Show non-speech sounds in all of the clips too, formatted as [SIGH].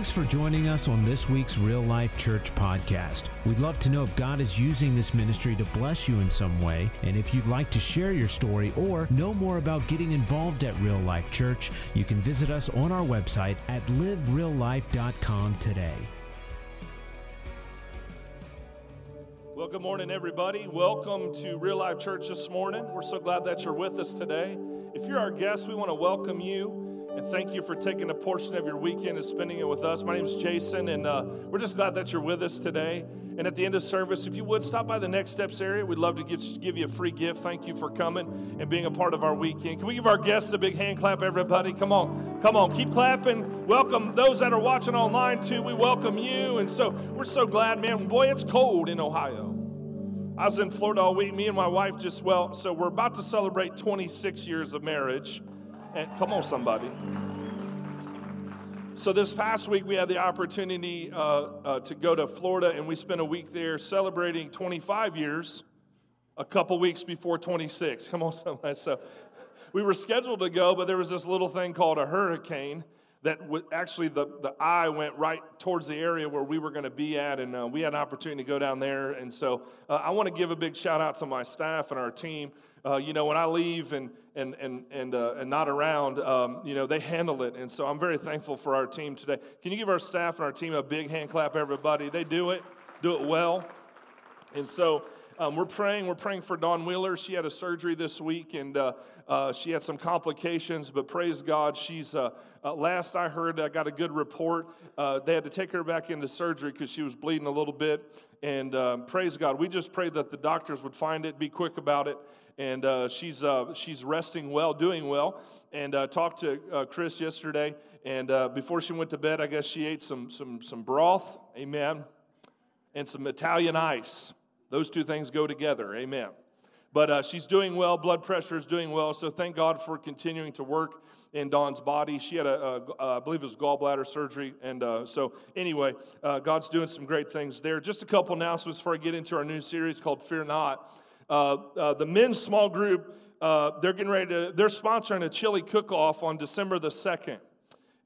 Thanks for joining us on this week's Real Life Church podcast. We'd love to know if God is using this ministry to bless you in some way, and if you'd like to share your story or know more about getting involved at Real Life Church, you can visit us on our website at livereallife.com today. Well, good morning, everybody. Welcome to Real Life Church this morning. We're so glad that you're with us today. If you're our guest, we want to welcome you and thank you for taking a portion of your weekend and spending it with us. My name is Jason, and uh, we're just glad that you're with us today. And at the end of service, if you would stop by the Next Steps area, we'd love to give, give you a free gift. Thank you for coming and being a part of our weekend. Can we give our guests a big hand clap, everybody? Come on, come on, keep clapping. Welcome those that are watching online too. We welcome you, and so we're so glad, man. Boy, it's cold in Ohio. I was in Florida all week. Me and my wife just well, so we're about to celebrate 26 years of marriage. And come on, somebody. So this past week we had the opportunity uh, uh, to go to Florida, and we spent a week there celebrating 25 years. A couple weeks before 26. Come on, [LAUGHS] somebody. So we were scheduled to go, but there was this little thing called a hurricane that actually the, the eye went right towards the area where we were going to be at, and uh, we had an opportunity to go down there. And so uh, I want to give a big shout out to my staff and our team. Uh, you know, when I leave and and and and uh, and not around, um, you know, they handle it, and so I'm very thankful for our team today. Can you give our staff and our team a big hand clap, everybody? They do it, do it well, and so. Um, we're praying. We're praying for Dawn Wheeler. She had a surgery this week, and uh, uh, she had some complications. But praise God, she's. Uh, uh last I heard, I got a good report. Uh, they had to take her back into surgery because she was bleeding a little bit. And um, praise God, we just prayed that the doctors would find it, be quick about it, and uh, she's uh, she's resting well, doing well. And uh, talked to Chris yesterday, and before she went to bed, I guess she ate some some some broth, amen, and some Italian ice. Those two things go together. Amen. But uh, she's doing well. Blood pressure is doing well. So thank God for continuing to work in Dawn's body. She had a, a uh, I believe it was gallbladder surgery. And uh, so, anyway, uh, God's doing some great things there. Just a couple announcements before I get into our new series called Fear Not. Uh, uh, the men's small group, they're getting ready to, they're sponsoring a chili cook off on December the 2nd.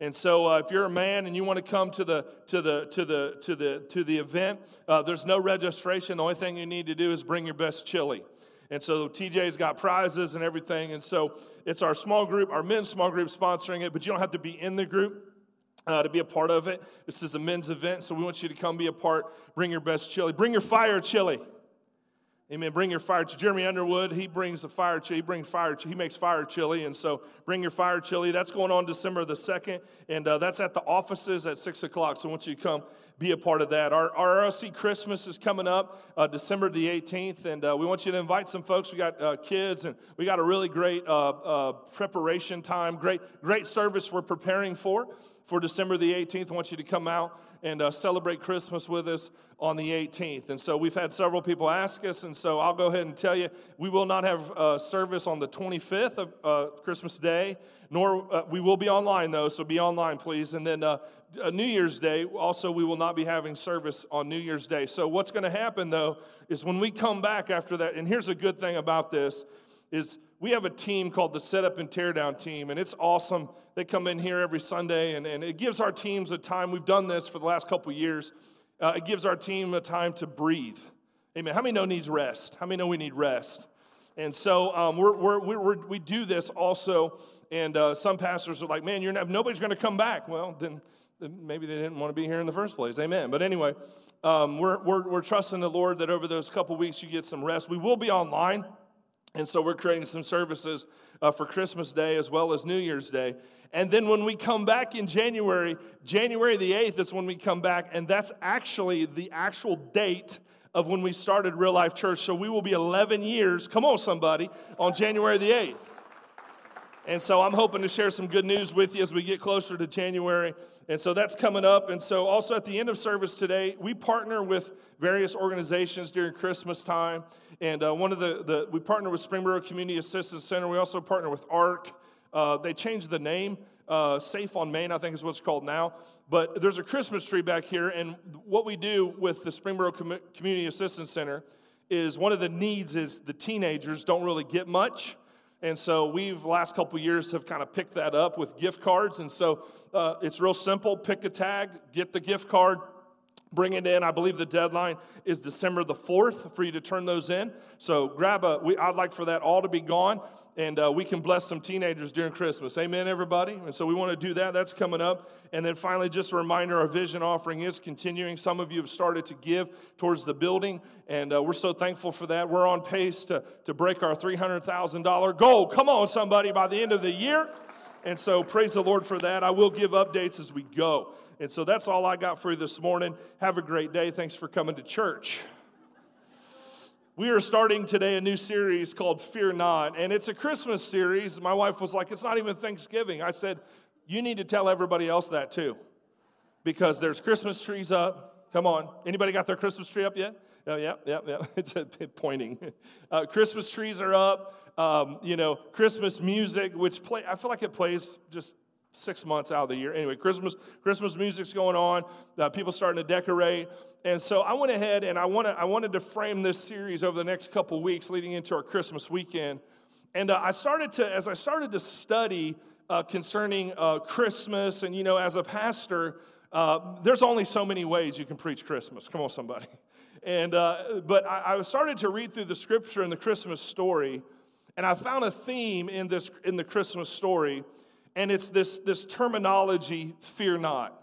And so, uh, if you're a man and you want to come to the to the to the to the to the event, uh, there's no registration. The only thing you need to do is bring your best chili. And so TJ's got prizes and everything. And so it's our small group, our men's small group sponsoring it, but you don't have to be in the group. Uh, to be a part of it. This is a men's event, so we want you to come be a part. Bring your best chili. Bring your fire chili. Amen. Bring your fire. Jeremy Underwood, he brings the fire chili. He brings fire. He makes fire chili, and so bring your fire chili. That's going on December the second, and uh, that's at the offices at six o'clock. So once you come, be a part of that. Our, our RLC Christmas is coming up uh, December the 18th, and uh, we want you to invite some folks. We got uh, kids, and we got a really great uh, uh, preparation time. Great, great service we're preparing for for December the 18th. I want you to come out and uh, celebrate Christmas with us on the 18th. And so we've had several people ask us, and so I'll go ahead and tell you we will not have uh, service on the 25th of uh, Christmas Day, nor uh, we will be online though, so be online, please. And then New Year's Day, also, we will not be having service on New Year's Day. So what's going to happen though is when we come back after that, and here's a good thing about this is we have a team called the Setup and Teardown team, and it's awesome. They come in here every Sunday, and, and it gives our teams a time. We've done this for the last couple years. Uh, it gives our team a time to breathe. Amen. How many know needs rest? How many know we need rest? And so um, we're, we're, we're, we do this also, and uh, some pastors are like, man, you're not, nobody's going to come back. Well, then, maybe they didn't want to be here in the first place. Amen. But anyway, um, we're, we're, we're trusting the Lord that over those couple weeks you get some rest. We will be online. And so we're creating some services uh, for Christmas Day as well as New Year's Day. And then when we come back in January, January the 8th is when we come back, and that's actually the actual date of when we started Real Life Church. So we will be 11 years, come on, somebody, on January the 8th. And so I'm hoping to share some good news with you as we get closer to January. And so that's coming up. And so also at the end of service today, we partner with various organizations during Christmas time. And uh, one of the, the, we partner with Springboro Community Assistance Center. We also partner with ARC. Uh, they changed the name. Uh, Safe on Main, I think is what's called now. But there's a Christmas tree back here. And what we do with the Springboro Com- Community Assistance Center is one of the needs is the teenagers don't really get much. And so we've last couple years have kind of picked that up with gift cards. And so uh, it's real simple. Pick a tag, get the gift card, bring it in. I believe the deadline is December the 4th for you to turn those in. So grab a, we, I'd like for that all to be gone and uh, we can bless some teenagers during Christmas. Amen, everybody? And so we want to do that. That's coming up. And then finally, just a reminder our vision offering is continuing. Some of you have started to give towards the building, and uh, we're so thankful for that. We're on pace to, to break our $300,000 goal. Come on, somebody, by the end of the year. And so praise the Lord for that. I will give updates as we go. And so that's all I got for you this morning. Have a great day. Thanks for coming to church. We are starting today a new series called Fear Not, and it's a Christmas series. My wife was like, It's not even Thanksgiving. I said, You need to tell everybody else that too, because there's Christmas trees up. Come on. Anybody got their Christmas tree up yet? Oh, yeah, yeah, yeah. [LAUGHS] It's pointing. Uh, Christmas trees are up. Um, you know, Christmas music, which play, I feel like it plays just six months out of the year. Anyway, Christmas Christmas music's going on. Uh, people starting to decorate, and so I went ahead and I wanted I wanted to frame this series over the next couple weeks leading into our Christmas weekend. And uh, I started to as I started to study uh, concerning uh, Christmas, and you know, as a pastor, uh, there's only so many ways you can preach Christmas. Come on, somebody. [LAUGHS] And uh, but I, I started to read through the scripture and the Christmas story, and I found a theme in this in the Christmas story and it's this, this terminology, fear not.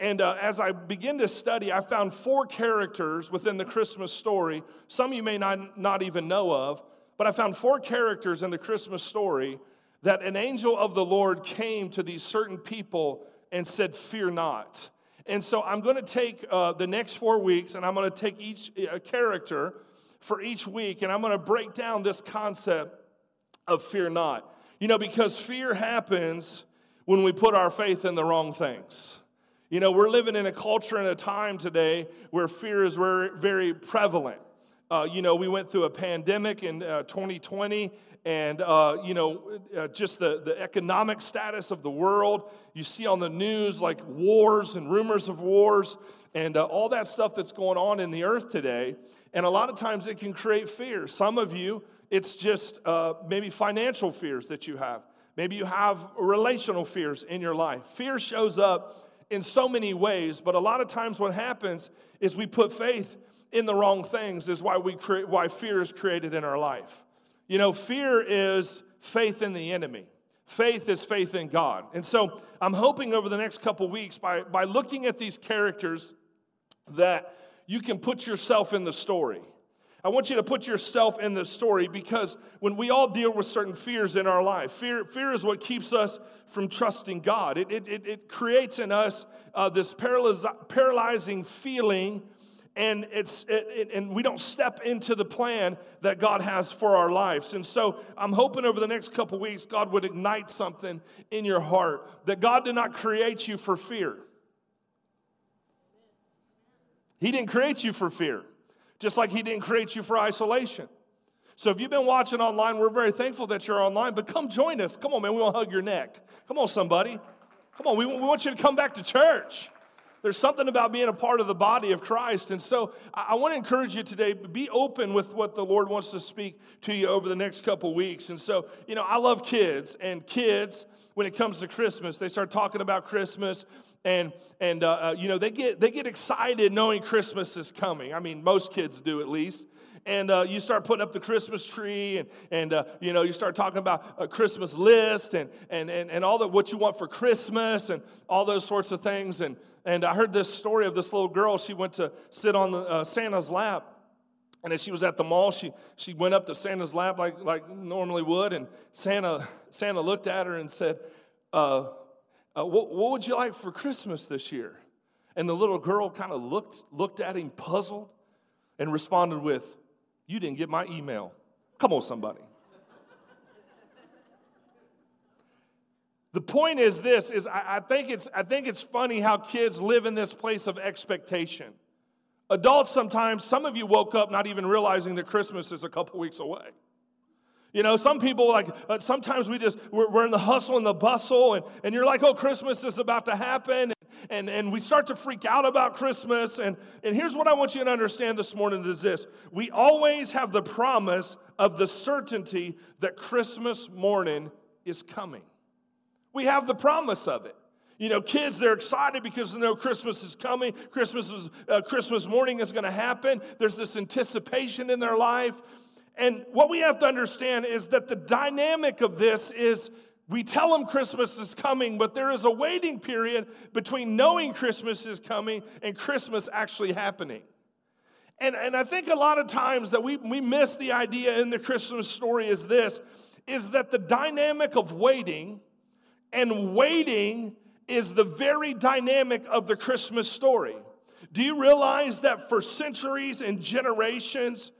And uh, as I begin to study, I found four characters within the Christmas story. Some you may not, not even know of, but I found four characters in the Christmas story that an angel of the Lord came to these certain people and said, Fear not. And so I'm going to take uh, the next four weeks and I'm going to take each character for each week and I'm going to break down this concept of fear not. You know, because fear happens when we put our faith in the wrong things. You know, we're living in a culture and a time today where fear is very, prevalent. Uh, you know, we went through a pandemic in uh, 2020, and, uh, you know, uh, just the, the economic status of the world. You see on the news like wars and rumors of wars and uh, all that stuff that's going on in the earth today. And a lot of times it can create fear. Some of you, it's just uh, maybe financial fears that you have. Maybe you have relational fears in your life. Fear shows up in so many ways, but a lot of times what happens is we put faith in the wrong things, is why, we create, why fear is created in our life. You know, fear is faith in the enemy. Faith is faith in God. And so I'm hoping over the next couple weeks, by, by looking at these characters, that you can put yourself in the story. I want you to put yourself in the story because when we all deal with certain fears in our life, fear, fear is what keeps us from trusting God. It, it, it, it creates in us uh, this paralyzing feeling, and, it's, it, and we don't step into the plan that God has for our lives. And so I'm hoping over the next couple weeks, God would ignite something in your heart that God did not create you for fear. He didn't create you for fear just like He didn't create you for isolation. So if you've been watching online, we're very thankful that you're online, but come join us. Come on, man, we want to hug your neck. Come on, somebody. Come on, we, we want you to come back to church. There's something about being a part of the body of Christ. And so I, I want to encourage you today, be open with what the Lord wants to speak to you over the next couple weeks. And so, you know, I love kids, and kids, when it comes to Christmas, they start talking about Christmas and and uh, uh, you know they get they get excited knowing Christmas is coming. I mean, most kids do at least. And uh, you start putting up the Christmas tree, and, and uh, you know you start talking about a Christmas list, and and and, and all that what you want for Christmas, and all those sorts of things. And and I heard this story of this little girl. She went to sit on the, uh, Santa's lap, and as she was at the mall, she, she went up to Santa's lap like, like normally would, and Santa, Santa looked at her and said, uh, uh, what, what would you like for Christmas this year? And the little girl kind of looked, looked at him puzzled and responded with, You didn't get my email. Come on, somebody. the point is this is I, I, think it's, I think it's funny how kids live in this place of expectation. Adults sometimes, some of you woke up not even realizing that Christmas is a couple weeks away. You know, some people like, uh, sometimes we just, we're, we're, in the hustle and the bustle, and, and you're like, oh, Christmas is about to happen. And, and we start to freak out about Christmas. And, and here's what I want you to understand this morning is this we always have the promise of the certainty that Christmas morning is coming. We have the promise of it. You know, kids, they're excited because they know Christmas is coming. Christmas, is, uh, Christmas morning is going to happen. There's this anticipation in their life. And what we have to understand is that the dynamic of this is we tell them Christmas is coming, but there is a waiting period between knowing Christmas is coming and Christmas actually happening. And, and I think a lot of times that we, we miss the idea in the Christmas story is this is that the dynamic of waiting and waiting is the very dynamic of the Christmas story. Do you realize that for centuries and generations,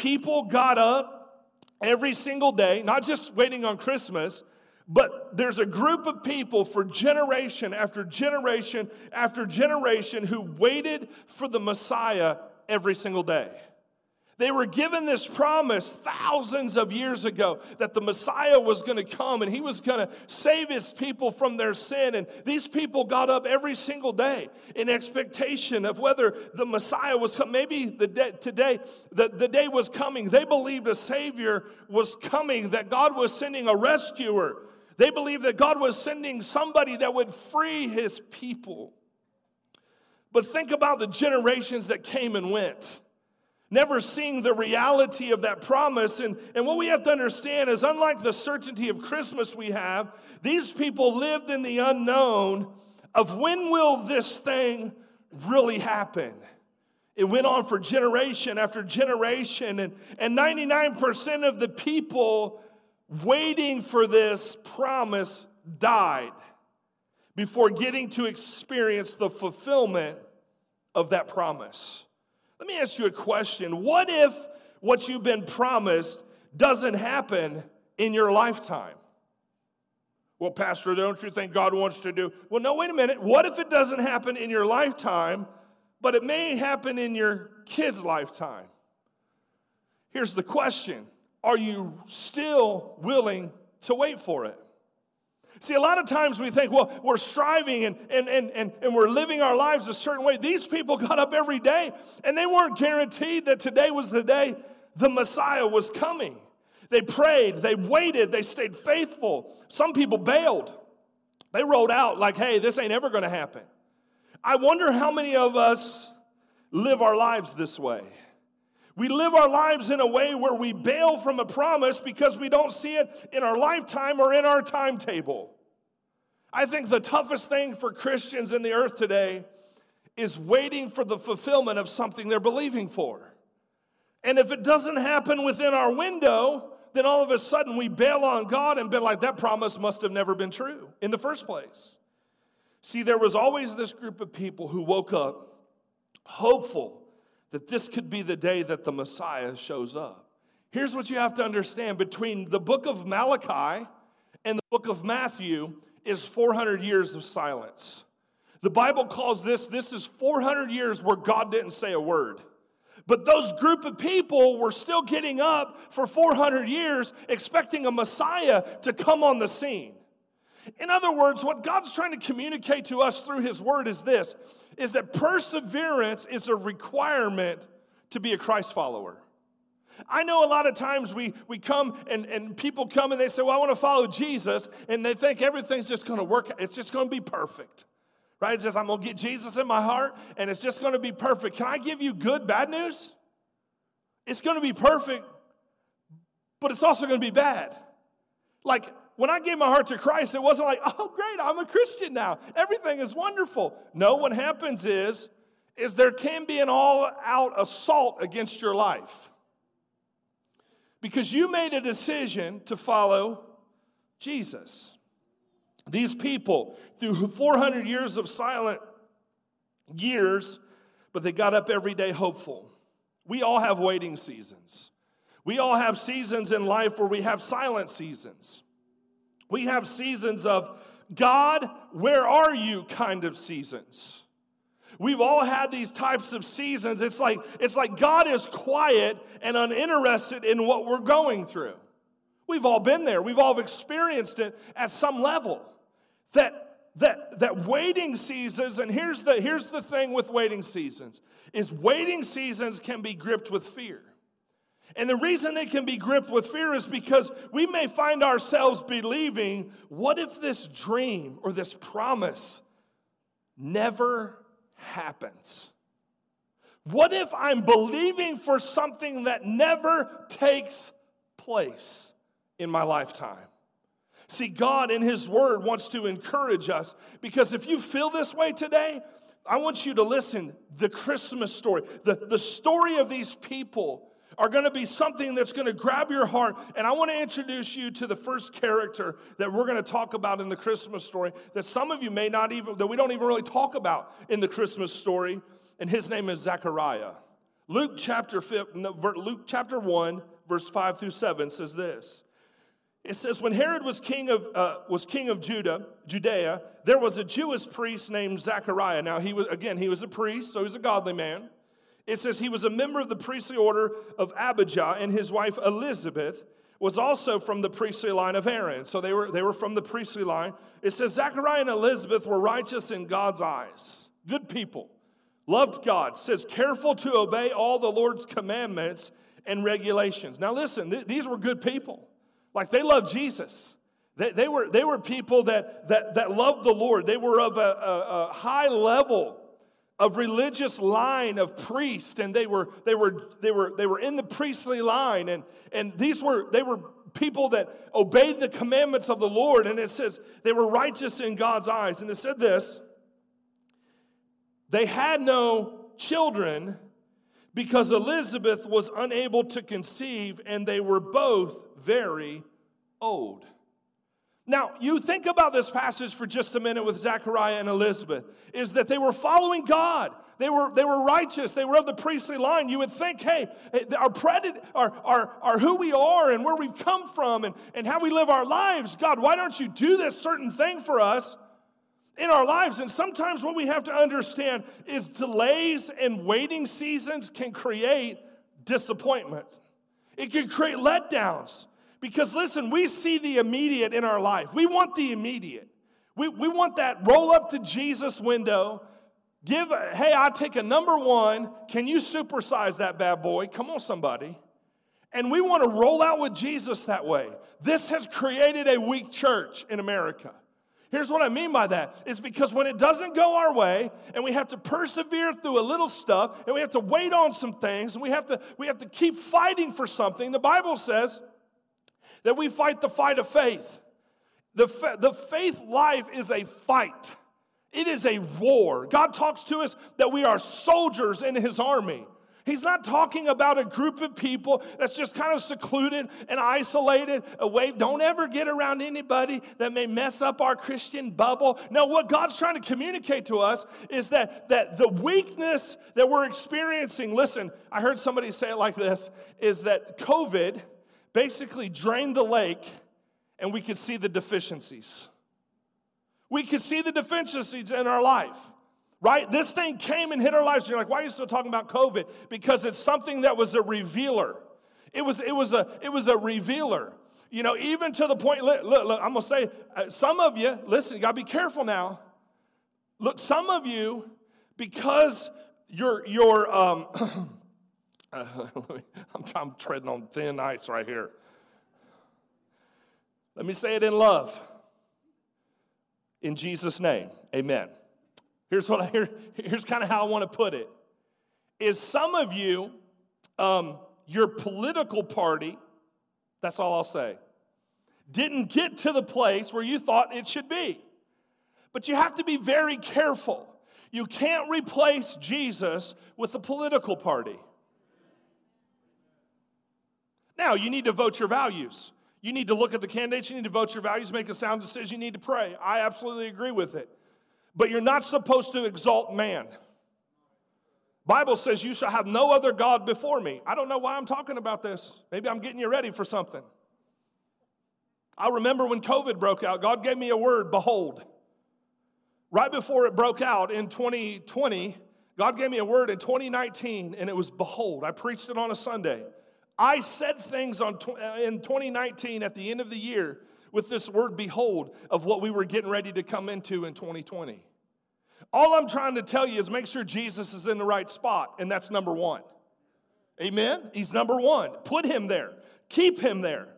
people got up every single day, not just waiting on Christmas, but there's a group of people for generation after generation after generation who waited for the Messiah every single day. They were given this promise thousands of years ago that the Messiah was going to come and he was going to save his people from their sin. And these people got up every single day in expectation of whether the Messiah was coming. Maybe the day, today, the, the day was coming. They believed a Savior was coming, that God was sending a rescuer. They believed that God was sending somebody that would free his people. But think about the generations that came and went never seeing the reality of that promise. And, and what we have to understand is, unlike the certainty of Christmas we have, these people lived in the unknown of when will this thing really happen? It went on for generation after generation, and, and 99% of the people waiting for this promise died before getting to experience the fulfillment of that promise. Let me ask you a question. What if what you've been promised doesn't happen in your lifetime? Well, Pastor, don't you think God wants to do? Well, no, wait a minute. What if it doesn't happen in your lifetime, but it may happen in your kid's lifetime? Here's the question Are you still willing to wait for it? See, a lot of times we think, well, we're striving and, and, and, and, and we're living our lives a certain way. These people [LAUGHS] got up every day and they weren't guaranteed that today was the day the Messiah was coming. They prayed, they waited, they stayed faithful. Some people bailed. They rolled out like, hey, this ain't ever gonna happen. I wonder how many of us live our lives this way. We live our lives in a way where we bail from a promise because we don't see it in our lifetime or in our timetable. I think the toughest thing for Christians in the earth today is waiting for the fulfillment of something they're believing for. And if it doesn't happen within our window, then all of a sudden we bail on God and be like, that promise must have never been true in the first place. See, there was always this group of people who woke up hopeful that this could be the day that the Messiah shows up. Here's what you have to understand between the book of Malachi and the book of Matthew is 400 years of silence. The Bible calls this this is 400 years where God didn't say a word. But those group of people were still getting up for 400 years expecting a Messiah to come on the scene. In other words, what God's trying to communicate to us through his word is this is that perseverance is a requirement to be a Christ follower. I know a lot of times we, we come and, and people come and they say, Well, I want to follow Jesus, and they think everything's just going to work, it's just going to be perfect. Right? It says, I'm going to get Jesus in my heart, and it's just going to be perfect. Can I give you good, bad news? It's going to be perfect, but it's also going to be bad. Like, when I gave my heart to Christ, it wasn't like, oh, great, I'm a Christian now. Everything is wonderful. No, what happens is, is there can be an all-out assault against your life. Because you made a decision to follow Jesus. These people, through 400 years of silent years, but they got up every day hopeful. We all have waiting seasons. We all have seasons in life where we have silent seasons. We have seasons of God, where are you kind of seasons. We've all had these types of seasons. It's like, it's like God is quiet and uninterested in what we're going through. We've all been there. We've all experienced it at some level. That that that waiting seasons and here's the here's the thing with waiting seasons is waiting seasons can be gripped with fear. And the reason they can be gripped with fear is because we may find ourselves believing, what if this dream or this promise never happens? What if I'm believing for something that never takes place in my lifetime? See, God in His Word wants to encourage us because if you feel this way today, I want you to listen. The Christmas story, the, the story of these people are going to be something that's going to grab your heart. And I want to introduce you to the first character that we're going to talk about in the Christmas story that some of you may not even, that we don't even really talk about in the Christmas story and his name is Zechariah. Luke chapter, 5, Luke chapter 1, verse 5 through 7 says this. It says, when Herod was king of, uh, was king of Judah, Judea, there was a Jewish priest named Zechariah. Now, he was, again, he was a priest, so he's a godly man. It says he was a member of the priestly order of Abijah, and his wife Elizabeth was also from the priestly line of Aaron. So they were, they were from the priestly line. It says Zechariah and Elizabeth were righteous in God's eyes, good people loved God, says, careful to obey all the Lord's commandments and regulations. Now, listen, th- these were good people. Like they loved Jesus. They, they, were, they were people that, that, that loved the Lord. They were of a, a, a high level of religious line of priest, and they were, they were, they were, they were in the priestly line. And, and these were, they were people that obeyed the commandments of the Lord. And it says they were righteous in God's eyes. And it said this they had no children because Elizabeth was unable to conceive, and they were both very old. Now, you think about this passage for just a minute with Zechariah and Elizabeth, is that they were following God. They were, they were righteous. They were of the priestly line. You would think, hey, our, predit- our, our, our who we are and where we've come from and, and how we live our lives, God, why don't you do this certain thing for us? in our lives. And sometimes what we have to understand is delays and waiting seasons can create disappointment, it can create letdowns. Because listen, we see the immediate in our life. We want the immediate. We, we want that roll up to Jesus window. Give, hey, I take a number one. Can you supersize that bad boy? Come on, somebody. And we want to roll out with Jesus that way. This has created a weak church in America. Here's what I mean by that is because when it doesn't go our way and we have to persevere through a little stuff and we have to wait on some things and we have to we have to keep fighting for something. The Bible says that we fight the fight of faith. The, fa- the faith life is a fight. It is a war. God talks to us that we are soldiers in his army. He's not talking about a group of people that's just kind of secluded and isolated away. Don't ever get around anybody that may mess up our Christian bubble. No, what God's trying to communicate to us is that, that the weakness that we're experiencing, listen, I heard somebody say it like this, is that COVID basically drained the lake and we could see the deficiencies. We could see the deficiencies in our life right? This thing came and hit our lives. You're like, why are you still talking about COVID? Because it's something that was a revealer. It was, it was, a, it was a revealer. You know, even to the point, look, look, look I'm going to say, uh, some of you, listen, you got to be careful now. Look, some of you, because you're, you're um, [CLEARS THROAT] uh, [LAUGHS] I'm, I'm treading on thin ice right here. Let me say it in love. In Jesus' name, amen. Here's what I hear, here's kind of how I want to put it. Is some of you, um, your political party, that's all I'll say, didn't get to the place where you thought it should be. But you have to be very careful. You can't replace Jesus with the political party. Now, you need to vote your values. You need to look at the candidates, you need to vote your values, make a sound decision, you need to pray. I absolutely agree with it. But you're not supposed to exalt man. Bible says you shall have no other God before me. I don't know why I'm talking about this. Maybe I'm getting you ready for something. I remember when COVID broke out, God gave me a word, behold. Right before it broke out in 2020, God gave me a word in 2019, and it was behold. I preached it on a Sunday. I said things on, uh, in 2019 at the end of the year with this word behold of what we were getting ready to come into in 2020. All I'm trying to tell you is make sure Jesus is in the right spot, and that's number one. Amen? He's number one. Put him there, keep him there.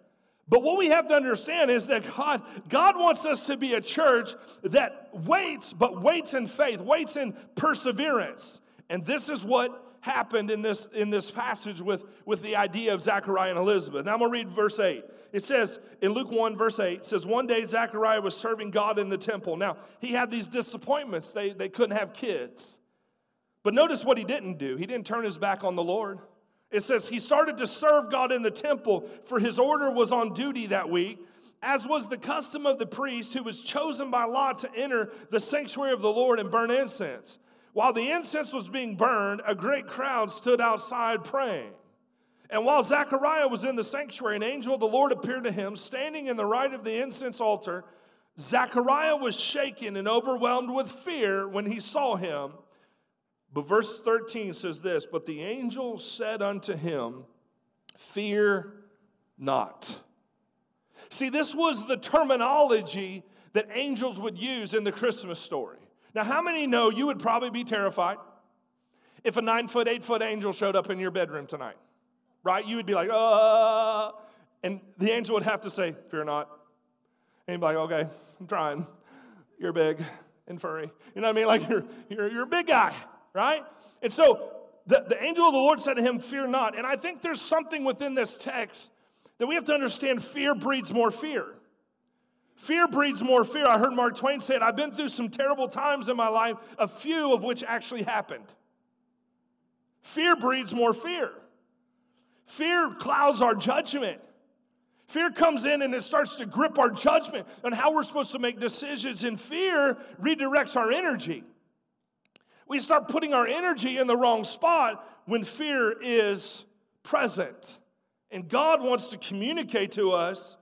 But what we have to understand is that God, God wants us to be a church that waits, but waits in faith, waits in perseverance. And this is what happened in this, in this passage with, with the idea of Zechariah and Elizabeth. Now I'm going to read verse 8. It says in Luke 1, verse 8, it says, One day Zechariah was serving God in the temple. Now, he had these disappointments. They, they couldn't have kids. But notice what he didn't do. He didn't turn his back on the Lord. It says he started to serve God in the temple, for his order was on duty that week, as was the custom of the priest who was chosen by lot to enter the sanctuary of the Lord and burn incense. While the incense was being burned, a great crowd stood outside praying. And while Zechariah was in the sanctuary, an angel of the Lord appeared to him, standing in the right of the incense altar. Zechariah was shaken and overwhelmed with fear when he saw him. But verse 13 says this But the angel said unto him, Fear not. See, this was the terminology that angels would use in the Christmas story. Now, how many know you would probably be terrified if a nine foot, eight foot angel showed up in your bedroom tonight? Right? You would be like, uh, and the angel would have to say, Fear not. And like, Okay, I'm trying. You're big and furry. You know what I mean? Like, you're, you're, you're a big guy right? And so the, the angel of the Lord said to him, Fear not. And I think there's something within this text that we have to understand fear breeds more fear. Fear breeds more fear. I heard Mark Twain say it. I've been through some terrible times in my life, a few of which actually happened. Fear breeds more fear. Fear clouds our judgment. Fear comes in and it starts to grip our judgment on how we're supposed to make decisions, and fear redirects our energy. We start putting our energy in the wrong spot when fear is present. And God wants to communicate to us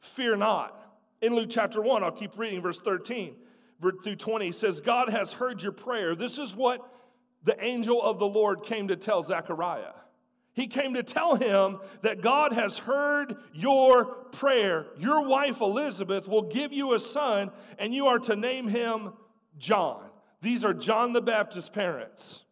fear not. In Luke chapter 1, I'll keep reading verse 13 through 20 says, God has heard your prayer. This is what the angel of the Lord came to tell Zechariah. He came to tell him that God has heard your prayer. Your wife Elizabeth will give you a son, and you are to name him John. These are John the Baptist's parents.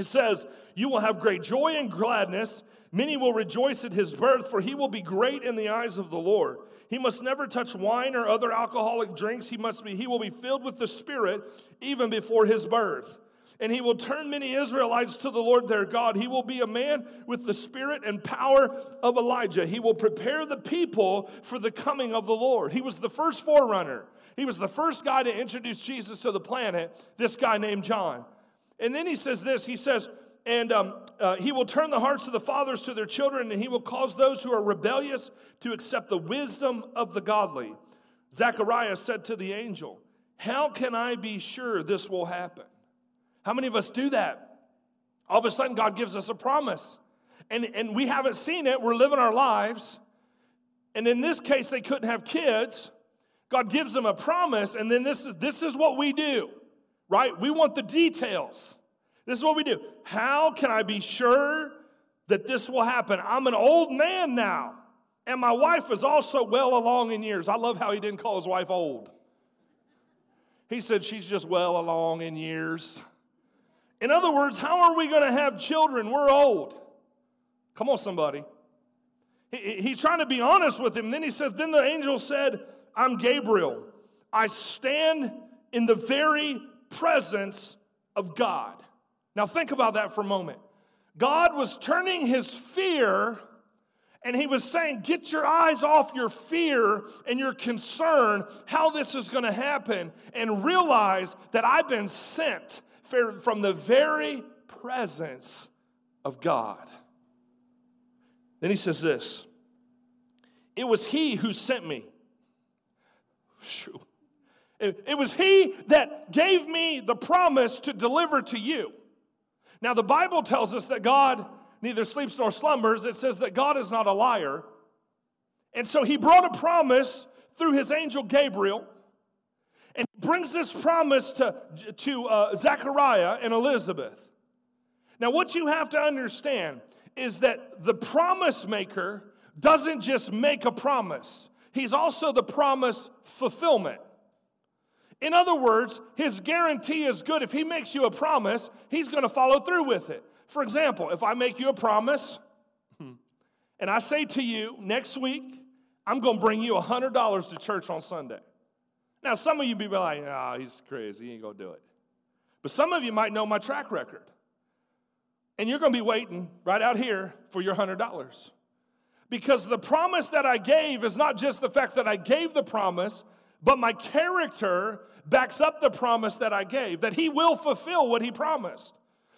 It says, You will have great joy and gladness. Many will rejoice at his birth, for he will be great in the eyes of the Lord. He must never touch wine or other alcoholic drinks. He must be, he will be filled with the Spirit even before his birth. And he will turn many Israelites to the Lord their God. He will be a man with the spirit and power of Elijah. He will prepare the people for the coming of the Lord. He was the first forerunner. He was the first guy to introduce Jesus to the planet, this guy named John. And then he says this he says, and um, uh, he will turn the hearts of the fathers to their children, and he will cause those who are rebellious to accept the wisdom of the godly. Zechariah said to the angel, How can I be sure this will happen? How many of us do that? All of a sudden, God gives us a promise, and, and we haven't seen it. We're living our lives. And in this case, they couldn't have kids. God gives them a promise, and then this is, this is what we do, right? We want the details. This is what we do. How can I be sure that this will happen? I'm an old man now, and my wife is also well along in years. I love how he didn't call his wife old. He said she's just well along in years. In other words, how are we going to have children? We're old. Come on, somebody. He, he's trying to be honest with him. Then he says, Then the angel said, I'm Gabriel. I stand in the very presence of God. Now, think about that for a moment. God was turning his fear and he was saying, Get your eyes off your fear and your concern, how this is going to happen, and realize that I've been sent from the very presence of God. Then he says this It was he who sent me. It was He that gave me the promise to deliver to you. Now, the Bible tells us that God neither sleeps nor slumbers. It says that God is not a liar. And so He brought a promise through His angel Gabriel and brings this promise to, to uh, Zechariah and Elizabeth. Now, what you have to understand is that the promise maker doesn't just make a promise, he's also the promise fulfillment. In other words, his guarantee is good. If he makes you a promise, he's going to follow through with it. For example, if I make you a promise hmm, and I say to you next week, I'm going to bring you $100 to church on Sunday. Now, some of you be like, oh, he's crazy. He ain't going to do it. But some of you might know my track record. And you're going to be waiting right out here for your $100. Because the promise that I gave is not just the fact that I gave the promise, but my character backs up the promise that I gave, that He will fulfill what He promised.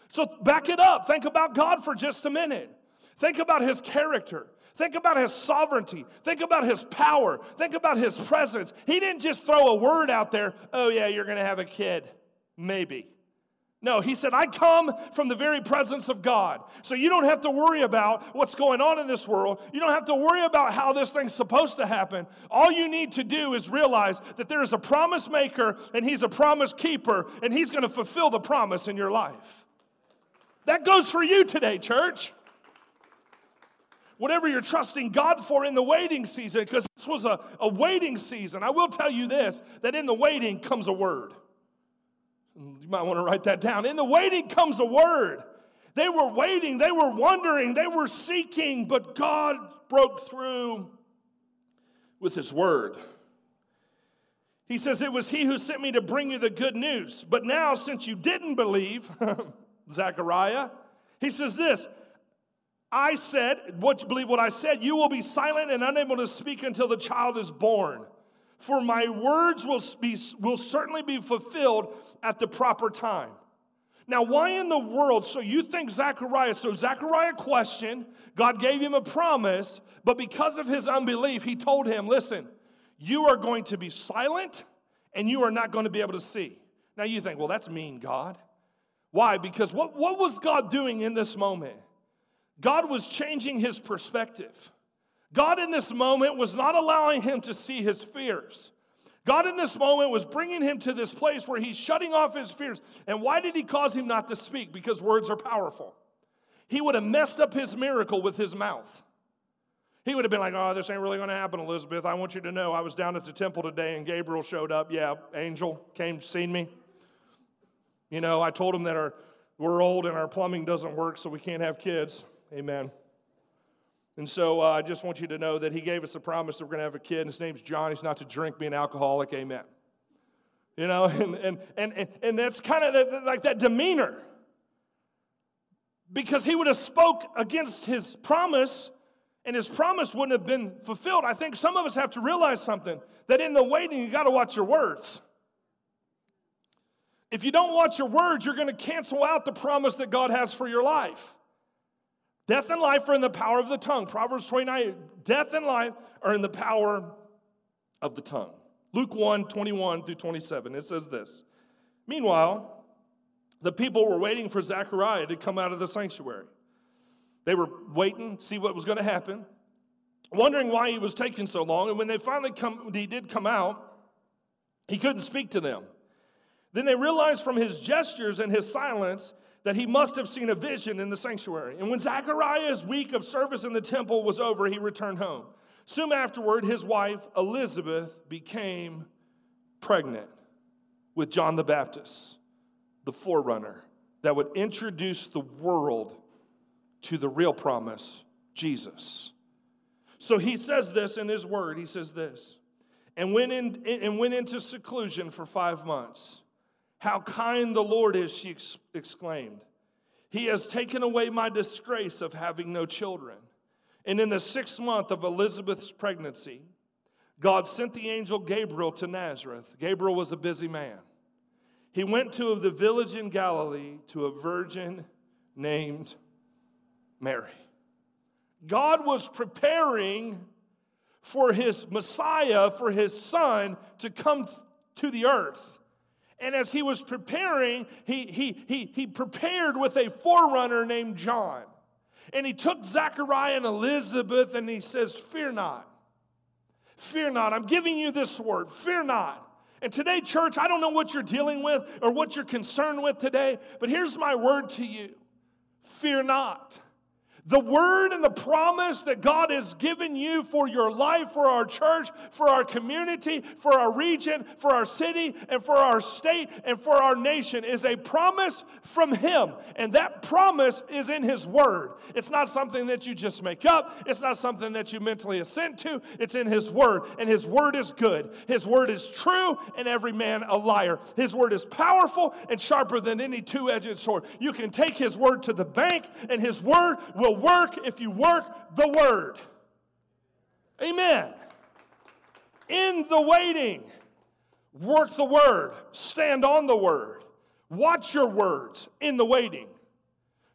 So back it up. Think about God for just a minute. Think about His character. Think about his sovereignty. Think about his power. Think about his presence. He didn't just throw a word out there, oh, yeah, you're going to have a kid. Maybe. No, he said, I come from the very presence of God. So you don't have to worry about what's going on in this world. You don't have to worry about how this thing's supposed to happen. All you need to do is realize that there is a promise maker and he's a promise keeper and he's going to fulfill the promise in your life. That goes for you today, church. Whatever you're trusting God for in the waiting season, because this was a, a waiting season, I will tell you this that in the waiting comes a word. You might want to write that down. In the waiting comes a word. They were waiting, they were wondering, they were seeking, but God broke through with His word. He says, It was He who sent me to bring you the good news. But now, since you didn't believe, [LAUGHS] Zechariah, he says this I said, what you believe what I said, you will be silent and unable to speak until the child is born for my words will, be, will certainly be fulfilled at the proper time. Now, why in the world? So you think Zechariah, so Zechariah questioned, God gave him a promise, but because of his unbelief, he told him, listen, you are going to be silent and you are not going to be able to see. Now you think, well, that's mean, God. Why? Because what, what was God doing in this moment? God was changing his perspective. God in this moment was not allowing him to see his fears. God in this moment was bringing him to this place where he's shutting off his fears. And why did he cause him not to speak? Because words are powerful. He would have messed up his miracle with his mouth. He would have been like, Oh, this ain't really going to happen, Elizabeth. I want you to know I was down at the temple today and Gabriel showed up. Yeah, angel came, seen me. You know, I told him that our, we're old and our plumbing doesn't work, so we can't have kids. Amen. And so uh, I just want you to know that he gave us a promise that we're going to have a kid, and his name's John. He's not to drink, be an alcoholic. Amen. You know, [LAUGHS] and, and, and, and, and that's kind of like that demeanor. Because he would have spoke against his promise, and his promise wouldn't have been fulfilled. I think some of us have to realize something that in the waiting, you got to watch your words. If you don't watch your words, you're going to cancel out the promise that God has for your life. Death and life are in the power of the tongue. Proverbs 29 death and life are in the power of the tongue. Luke 1 21 through 27, it says this. Meanwhile, the people were waiting for Zechariah to come out of the sanctuary. They were waiting, to see what was going to happen, wondering why he was taking so long. And when they finally come, he did come out, he couldn't speak to them. Then they realized from his gestures and his silence that he must have seen a vision in the sanctuary. And when Zechariah's week of service in the temple was over, he returned home. Soon afterward, his wife, Elizabeth, became pregnant with John the Baptist, the forerunner that would introduce the world to the real promise, Jesus. So he says this in his word. He says this, and went, in, and went into seclusion for five months. How kind the Lord is, she ex- exclaimed. He has taken away my disgrace of having no children. And in the sixth month of Elizabeth's pregnancy, God sent the angel Gabriel to Nazareth. Gabriel was a busy man. He went to the village in Galilee to a virgin named Mary. God was preparing for his Messiah, for his son to come to the earth. And as he was preparing, he, he, he, he prepared with a forerunner named John. And he took Zechariah and Elizabeth and he says, Fear not. Fear not. I'm giving you this word. Fear not. And today, church, I don't know what you're dealing with or what you're concerned with today, but here's my word to you Fear not. The word and the promise that God has given you for your life, for our church, for our community, for our region, for our city, and for our state, and for our nation is a promise from Him. And that promise is in His word. It's not something that you just make up, it's not something that you mentally assent to. It's in His word. And His word is good. His word is true, and every man a liar. His word is powerful and sharper than any two edged sword. You can take His word to the bank, and His word will will work if you work the word. Amen. In the waiting, work the word, stand on the word, watch your words in the waiting.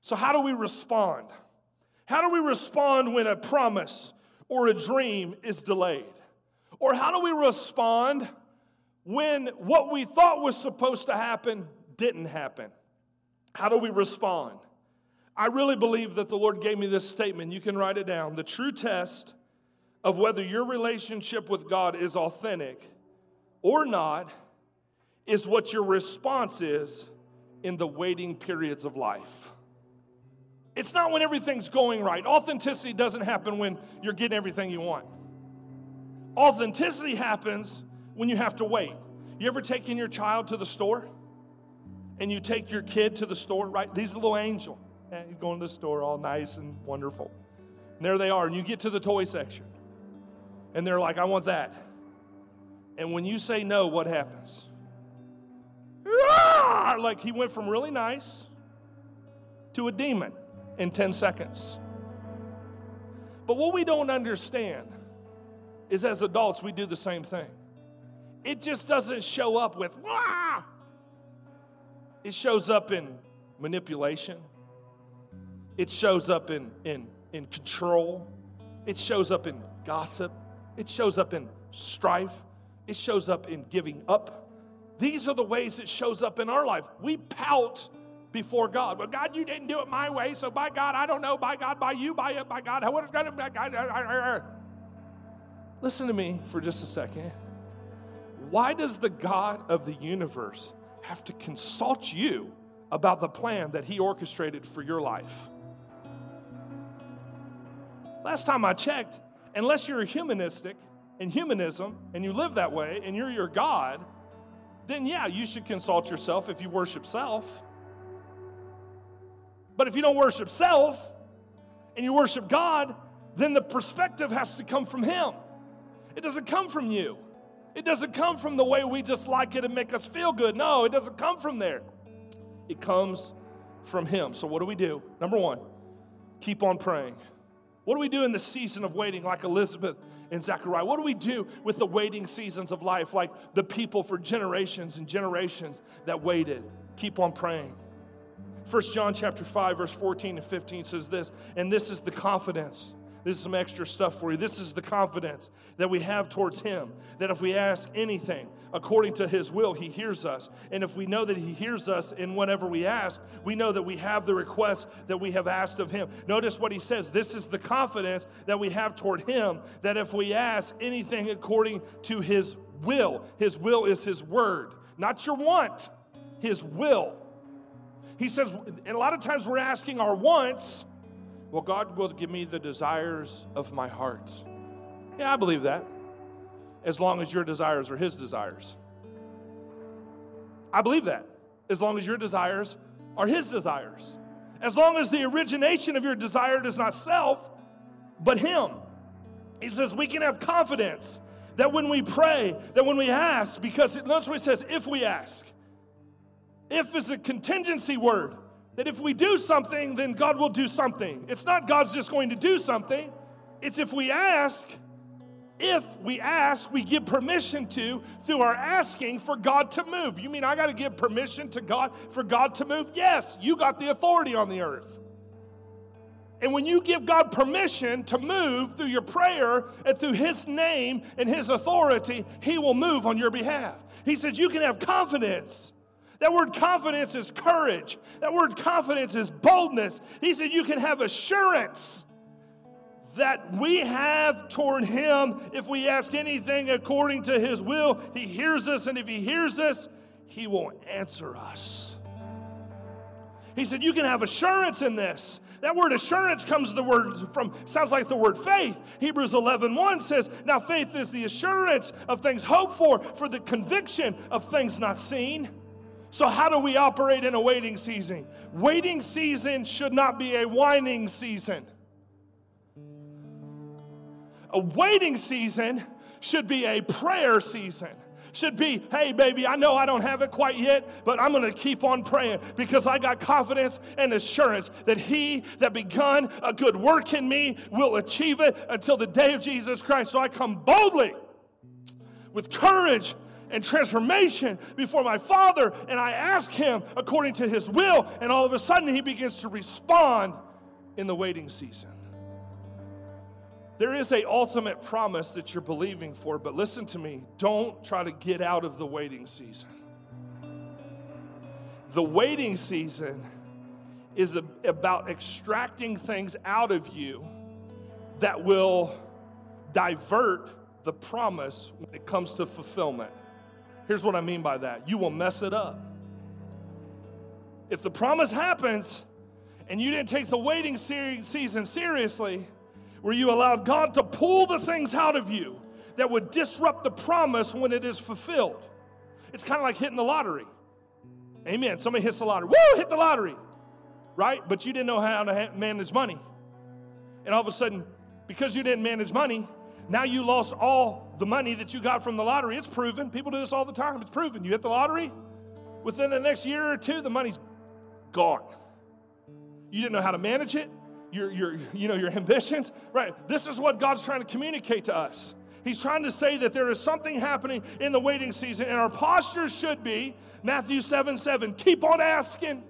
So, how do we respond? How do we respond when a promise or a dream is delayed? Or how do we respond when what we thought was supposed to happen didn't happen? How do we respond? I really believe that the Lord gave me this statement. You can write it down. The true test of whether your relationship with God is authentic or not is what your response is in the waiting periods of life. It's not when everything's going right. Authenticity doesn't happen when you're getting everything you want. Authenticity happens when you have to wait. You ever taken your child to the store? And you take your kid to the store, right? He's a little angel. And he's going to the store all nice and wonderful. And there they are. And you get to the toy section. And they're like, I want that. And when you say no, what happens? Like he went from really nice to a demon in 10 seconds. But what we don't understand is as adults, we do the same thing. It just doesn't show up with, it shows up in manipulation it shows up in, in, in control. It shows up in gossip. It shows up in strife. It shows up in giving up. These are the ways it shows up in our life. We pout before God. Well, God, you didn't do it my way, so by God, I don't know. By God, by you, by, it, by God, is going to? God, uh, uh, Listen to me for just a second. Why does the God of the universe have to consult you about the plan that He orchestrated for your life? Last time I checked, unless you're humanistic and humanism and you live that way and you're your God, then yeah, you should consult yourself if you worship self. But if you don't worship self and you worship God, then the perspective has to come from Him. It doesn't come from you. It doesn't come from the way we just like it and make us feel good. No, it doesn't come from there. It comes from Him. So, what do we do? Number one, keep on praying. What do we do in the season of waiting, like Elizabeth and Zechariah? What do we do with the waiting seasons of life, like the people for generations and generations that waited? Keep on praying. 1 John chapter 5, verse 14 and 15 says this, and this is the confidence this is some extra stuff for you. This is the confidence that we have towards Him that if we ask anything according to His will, He hears us. And if we know that He hears us in whatever we ask, we know that we have the request that we have asked of Him. Notice what He says this is the confidence that we have toward Him that if we ask anything according to His will, His will is His word, not your want, His will. He says, and a lot of times we're asking our wants well, God will give me the desires of my heart. Yeah, I believe that. As long as your desires are His desires. I believe that. As long as your desires are His desires. As long as the origination of your desire is not self, but Him. He says we can have confidence that when we pray, that when we ask, because notice what He says, if we ask. If is a contingency word that if we do something, then God will do something. It's not God's just going to do something, it's if we ask, if we ask, we give permission to through our asking for God to move. You mean I got to give permission to God for God to move? Yes, you got the authority on the earth. And when you give God permission to move through your prayer and through His name and His authority, He will move on your behalf. He says You can have confidence that word confidence is courage. That word confidence is boldness. He said you can have assurance that we have toward Him if we ask anything according to His will. He hears us, and if He hears us, He will answer us. He said, You can have assurance in this That word assurance comes the word from sounds like the word faith. Hebrews 11 1 says, Now faith is the assurance of things hoped for, for the conviction of things not seen. So, how do we operate in a waiting season? Waiting season should not be a whining season. A waiting season should be a prayer season should be hey, baby, I know I don't have it quite yet, but I'm going to keep on praying because I got confidence and assurance that He that begun a good work in me will achieve it until the day of Jesus Christ. So I come boldly with courage and transformation before my Father, and I ask Him according to His will, and all of a sudden He begins to respond in the waiting season. There is a ultimate promise that you're believing for, but listen to me. Don't try to get out of the waiting season. The waiting season is a, about extracting things out of you that will divert the promise when it comes to fulfillment. Here's what I mean by that you will mess it up. If the promise happens and you didn't take the waiting season seriously, where you allowed God to pull the things out of you that would disrupt the promise when it is fulfilled. It's kind of like hitting the lottery. Amen. Somebody hits the lottery. Woo, hit the lottery. Right? But you didn't know how to manage money. And all of a sudden, because you didn't manage money, now you lost all the money that you got from the lottery. It's proven. People do this all the time. It's proven. You hit the lottery, within the next year or two, the money's gone. You didn't know how to manage it your, your, you know, your ambitions, right? This is what God's trying to communicate to us. He's trying to say that there is something happening in the waiting season, and our posture should be Matthew 7 7. Keep on asking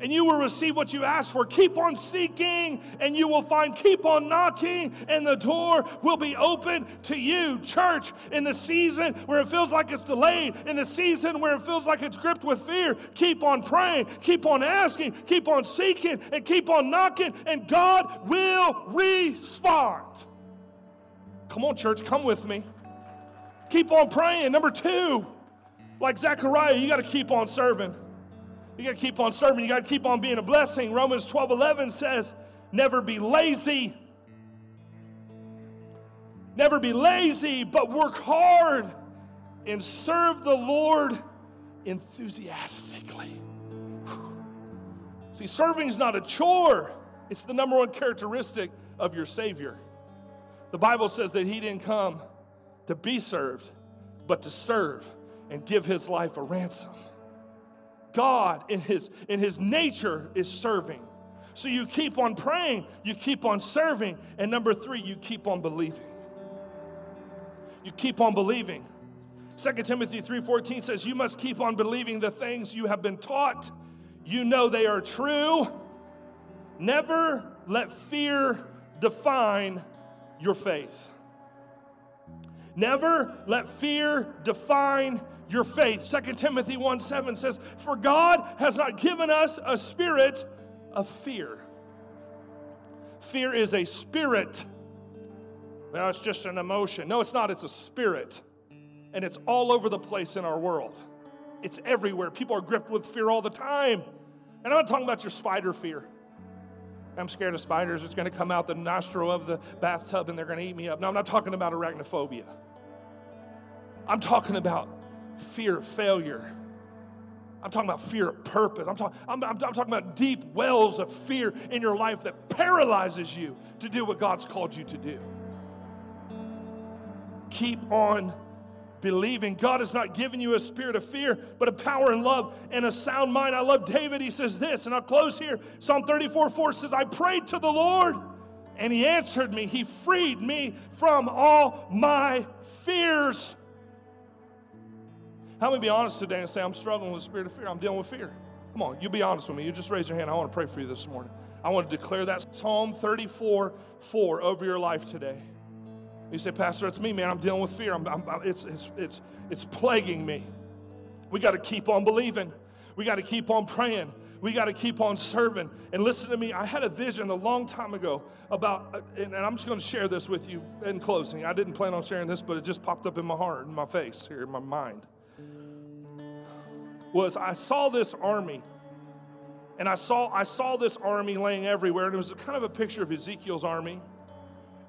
and you will receive what you ask for. Keep on seeking and you will find. Keep on knocking and the door will be open to you. Church, in the season where it feels like it's delayed, in the season where it feels like it's gripped with fear, keep on praying, keep on asking, keep on seeking, and keep on knocking, and God will respond. Come on, church, come with me. Keep on praying. Number two, like Zechariah, you got to keep on serving. You got to keep on serving. You got to keep on being a blessing. Romans 12 11 says, Never be lazy. Never be lazy, but work hard and serve the Lord enthusiastically. See, serving is not a chore, it's the number one characteristic of your Savior. The Bible says that He didn't come to be served, but to serve and give His life a ransom. God in his, in his nature is serving. So you keep on praying, you keep on serving, and number three, you keep on believing. You keep on believing. 2 Timothy 3:14 says, You must keep on believing the things you have been taught. You know they are true. Never let fear define your faith. Never let fear define your faith. 2 Timothy 1 7 says, For God has not given us a spirit of fear. Fear is a spirit. Now it's just an emotion. No, it's not, it's a spirit. And it's all over the place in our world. It's everywhere. People are gripped with fear all the time. And I'm not talking about your spider fear. I'm scared of spiders. It's going to come out the nostril of the bathtub and they're going to eat me up. No, I'm not talking about arachnophobia. I'm talking about fear of failure. I'm talking about fear of purpose. I'm, talk, I'm, I'm, I'm, talking about deep wells of fear in your life that paralyzes you to do what God's called you to do. Keep on believing. God has not given you a spirit of fear, but a power and love and a sound mind. I love David. He says this, and I'll close here. Psalm 34 4 says, I prayed to the Lord, and he answered me. He freed me from all my fears. How many be honest today and say, I'm struggling with the spirit of fear? I'm dealing with fear. Come on, you be honest with me. You just raise your hand. I want to pray for you this morning. I want to declare that Psalm 34 4 over your life today. You say, Pastor, it's me, man. I'm dealing with fear. I'm, I'm, it's, it's, it's, it's plaguing me. We got to keep on believing. We got to keep on praying. We got to keep on serving. And listen to me, I had a vision a long time ago about, uh, and I'm just going to share this with you in closing. I didn't plan on sharing this, but it just popped up in my heart, in my face, here in my mind was I saw this army And I saw, I saw this army laying everywhere, and it was kind of a picture of Ezekiel's army.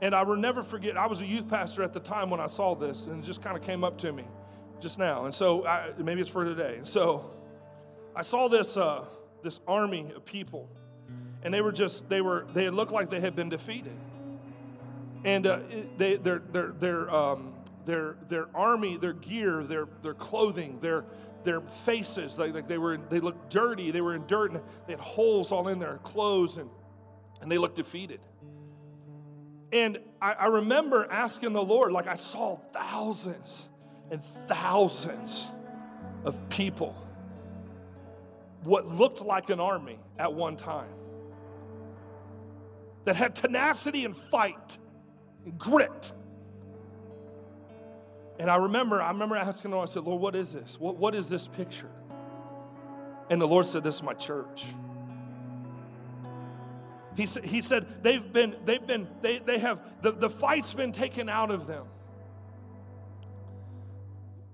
And I will never forget, I was a youth pastor at the time when I saw this, and it just kind of came up to me just now. And so I, maybe it's for today. And so I saw this, uh, this army of people, and they were just, they were, they looked like they had been defeated. And uh, they, their, their, um, their, their army, their gear, their, their clothing, their, their faces, like, like they were, they looked dirty, they were in dirt, and they had holes all in their clothes, and, and they looked defeated. And I, I remember asking the Lord, like I saw thousands and thousands of people, what looked like an army at one time, that had tenacity and fight and grit. And I remember, I remember asking the Lord, I said, Lord, what is this? What, what is this picture? And the Lord said, This is my church. He, sa- he said, they've been, they've been, they, they have, the, the fight's been taken out of them.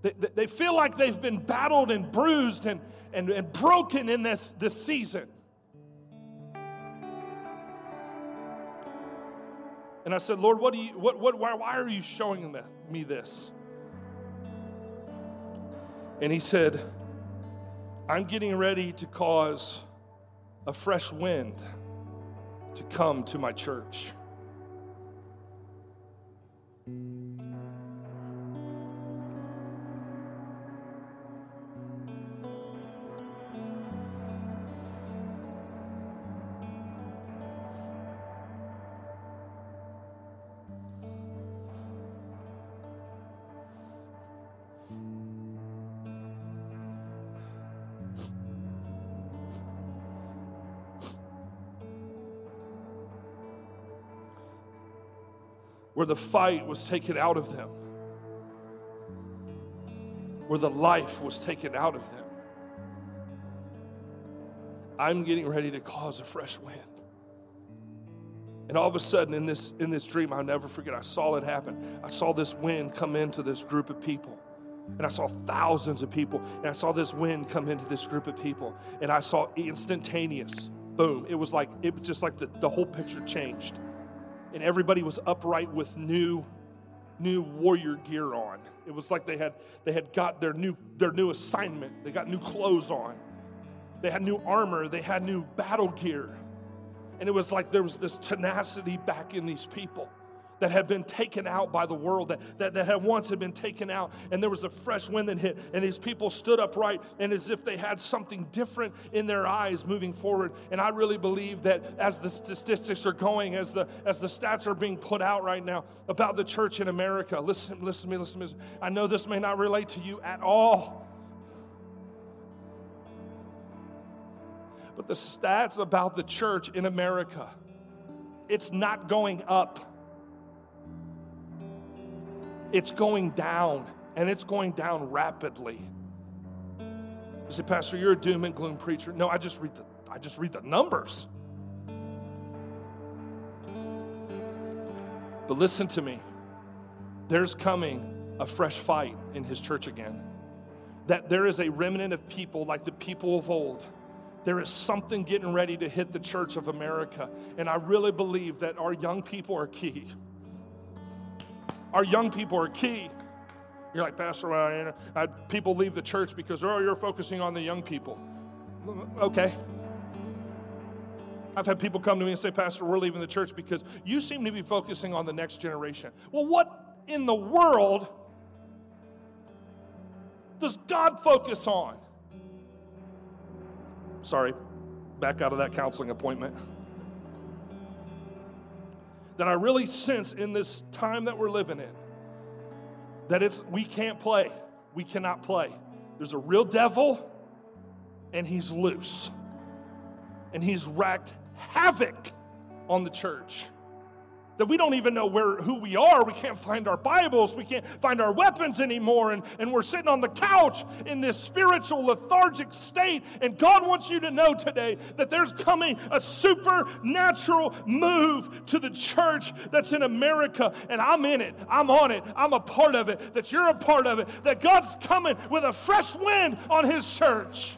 They, they- they feel like they've been battled and bruised and, and, and broken in this, this season. And I said, Lord, what do you, what, what, why, why are you showing me- me this? And he said, I'm getting ready to cause a fresh wind to come to my church. Where the fight was taken out of them, where the life was taken out of them. I'm getting ready to cause a fresh wind. And all of a sudden, in this, in this dream, I'll never forget, I saw it happen. I saw this wind come into this group of people. And I saw thousands of people. And I saw this wind come into this group of people. And I saw instantaneous, boom. It was like, it was just like the, the whole picture changed and everybody was upright with new new warrior gear on. It was like they had they had got their new their new assignment. They got new clothes on. They had new armor. They had new battle gear. And it was like there was this tenacity back in these people that had been taken out by the world, that, that, that had once had been taken out, and there was a fresh wind that hit, and these people stood upright and as if they had something different in their eyes moving forward. And I really believe that as the statistics are going, as the as the stats are being put out right now about the church in America, listen, listen to me, listen to me. I know this may not relate to you at all. But the stats about the church in America, it's not going up it's going down, and it's going down rapidly. You say, Pastor, you're a doom and gloom preacher. No, I just read the, I just read the numbers. But listen to me. There's coming a fresh fight in his church again. That there is a remnant of people like the people of old. There is something getting ready to hit the church of America. And I really believe that our young people are key. Our young people are key. You're like, Pastor, well, I, people leave the church because, oh, you're focusing on the young people. Okay. I've had people come to me and say, Pastor, we're leaving the church because you seem to be focusing on the next generation. Well, what in the world does God focus on? Sorry, back out of that counseling appointment that I really sense in this time that we're living in that it's we can't play. We cannot play. There's a real devil and he's loose. And he's wreaked havoc on the church that we don't even know where who we are. We can't find our Bibles, we can't find our weapons anymore, and, and we're sitting on the couch in this spiritual lethargic state. And God wants you to know today that there's coming a supernatural move to the church that's in America, and I'm in it, I'm on it, I'm a part of it, that you're a part of it, that God's coming with a fresh wind on his church.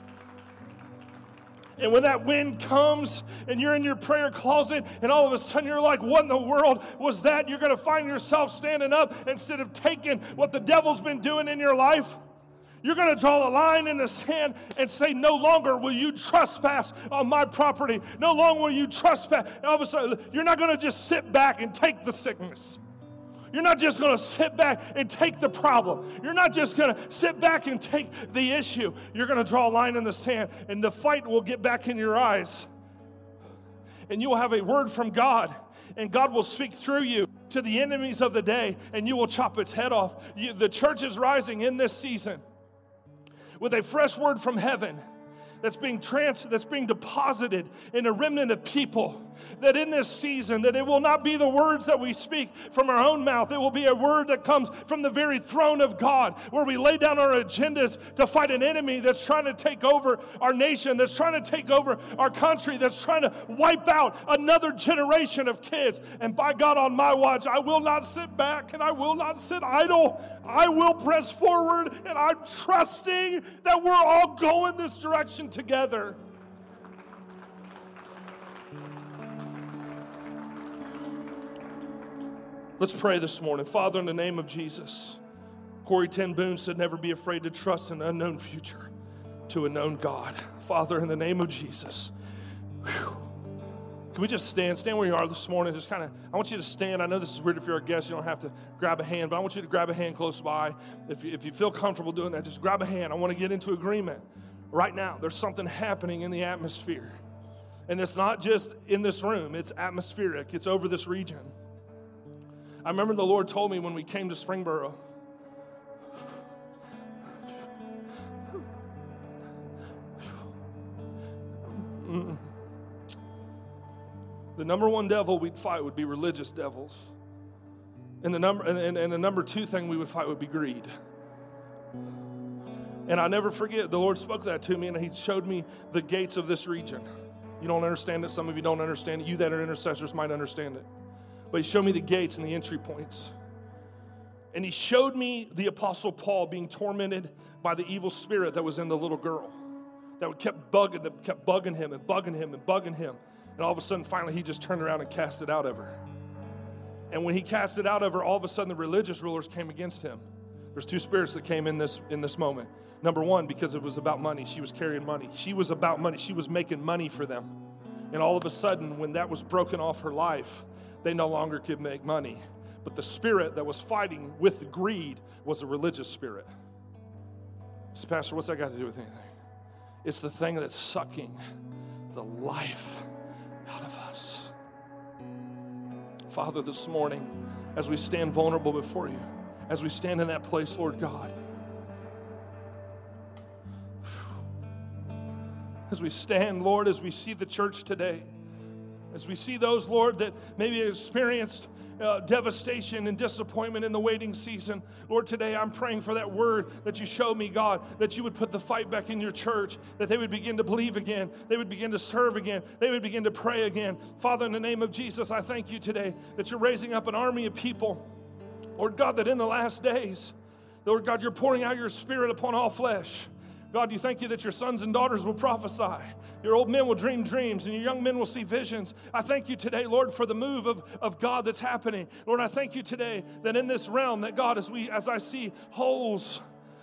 And when that wind comes and you're in your prayer closet and all of a sudden you're like, what in the world was that? You're going to find yourself standing up instead of taking what the devil's been doing in your life. You're going to draw a line in the sand and say, No longer will you trespass on my property. No longer will you trespass. And all of a sudden, you're not going to just sit back and take the sickness. You're not just going to sit back and take the problem. You're not just going to sit back and take the issue. You're going to draw a line in the sand, and the fight will get back in your eyes. And you will have a word from God, and God will speak through you to the enemies of the day, and you will chop its head off. You, the church is rising in this season with a fresh word from heaven that's being trans that's being deposited in a remnant of people that in this season that it will not be the words that we speak from our own mouth. It will be a word that comes from the very throne of god where we lay down our agendas to fight an enemy that's trying to take over our nation that's trying to take over our country that's trying to wipe out another generation of kids. And by god on my watch i will not sit back and i will not sit idle. I will press forward and i'm trusting that we're all going this direction together. Let's pray this morning. Father, in the name of Jesus, Corrie ten Boom said, Never be afraid to trust an unknown future to a known God. Father, in the name of Jesus, whew, can we just stand? Stand where you are this morning. Just kind of, I want you to stand. I know this is weird if you're a guest, you don't have to grab a hand, but I want you to grab a hand close by. If you, if you feel comfortable doing that, just grab a hand. I want to get into agreement right now. There's something happening in the atmosphere. And it's not just in this room, it's atmospheric, it's over this region. I remember the Lord told me when we came to Springboro. The number one devil we'd fight would be religious devils. And the number and, and the number two thing we would fight would be greed. And I never forget, the Lord spoke that to me and He showed me the gates of this region. You don't understand it. Some of you don't understand it. You that are intercessors might understand it. But He showed me the gates and the entry points. And He showed me the Apostle Paul being tormented by the evil spirit that was in the little girl that kept bugging, that kept bugging him and bugging him and bugging him. And all of a sudden, finally, he just turned around and cast it out of her. And when he cast it out of her, all of a sudden the religious rulers came against him. There's two spirits that came in this in this moment. Number one, because it was about money. She was carrying money. She was about money. She was making money for them. And all of a sudden, when that was broken off her life, they no longer could make money. But the spirit that was fighting with greed was a religious spirit. So, Pastor, what's that got to do with anything? It's the thing that's sucking the life out of us. Father, this morning, as we stand vulnerable before you, as we stand in that place, Lord God, as we stand, Lord, as we see the church today, as we see those, Lord, that maybe experienced uh, devastation and disappointment in the waiting season. Lord, today I'm praying for that word that you showed me, God, that you would put the fight back in your church, that they would begin to believe again, they would begin to serve again, they would begin to pray again. Father, in the name of Jesus, I thank you today that you're raising up an army of people, Lord God, that in the last days, Lord God, you're pouring out your spirit upon all flesh. God, you thank you that your sons and daughters will prophesy. Your old men will dream dreams and your young men will see visions. I thank you today, Lord, for the move of, of God that's happening. Lord, I thank you today that in this realm, that God, as we as I see holes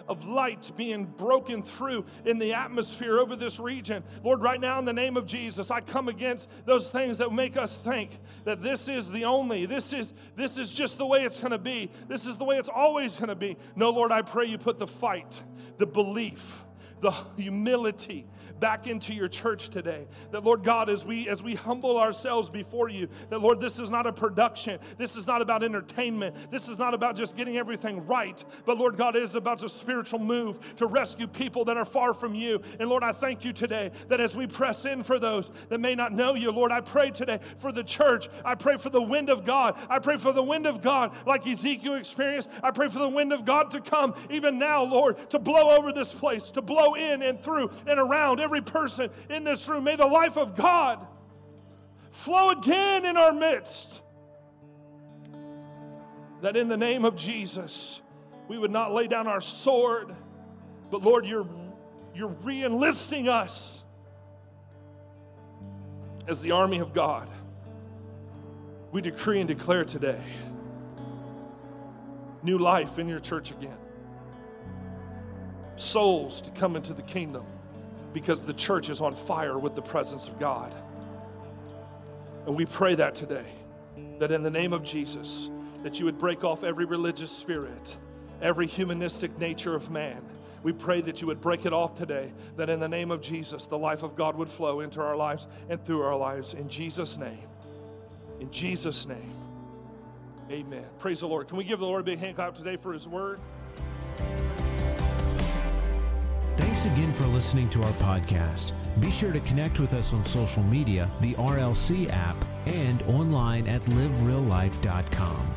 of light being broken through in the atmosphere over this region. Lord, right now in the name of Jesus, I come against those things that make us think that this is the only, this is this is just the way it's going to be. This is the way it's always going to be. No, Lord, I pray you put the fight, the belief, the humility back into your church today. That Lord God, as we as we humble ourselves before you, that Lord, this is not a production. This is not about entertainment. This is not about just getting everything right. But Lord God, it is about a spiritual move to rescue people that are far from you. And Lord, I thank you today that as we press in for those that may not know you, Lord, I pray today for the church. I pray for the wind of God. I pray for the wind of God like Ezekiel experienced. I pray for the wind of God to come even now, Lord, to blow over this place, to blow in and through and around every person in this room. May the life of God flow again in our midst. That in the name of Jesus, we would not lay down our sword, but Lord, you're, you're re enlisting us as the army of God, we decree and declare today new life in your church again. Souls to come into the kingdom because the church is on fire with the presence of God. And we pray that today, that in the name of Jesus, that you would break off every religious spirit, every humanistic nature of man. We pray that you would break it off today, that in the name of Jesus, the life of God would flow into our lives and through our lives. In Jesus' name. In Jesus' name. Amen. Praise the Lord. Can we give the Lord a big hand clap today for his word? Thanks again for listening to our podcast. Be sure to connect with us on social media, the RLC app, and online at livereallife.com.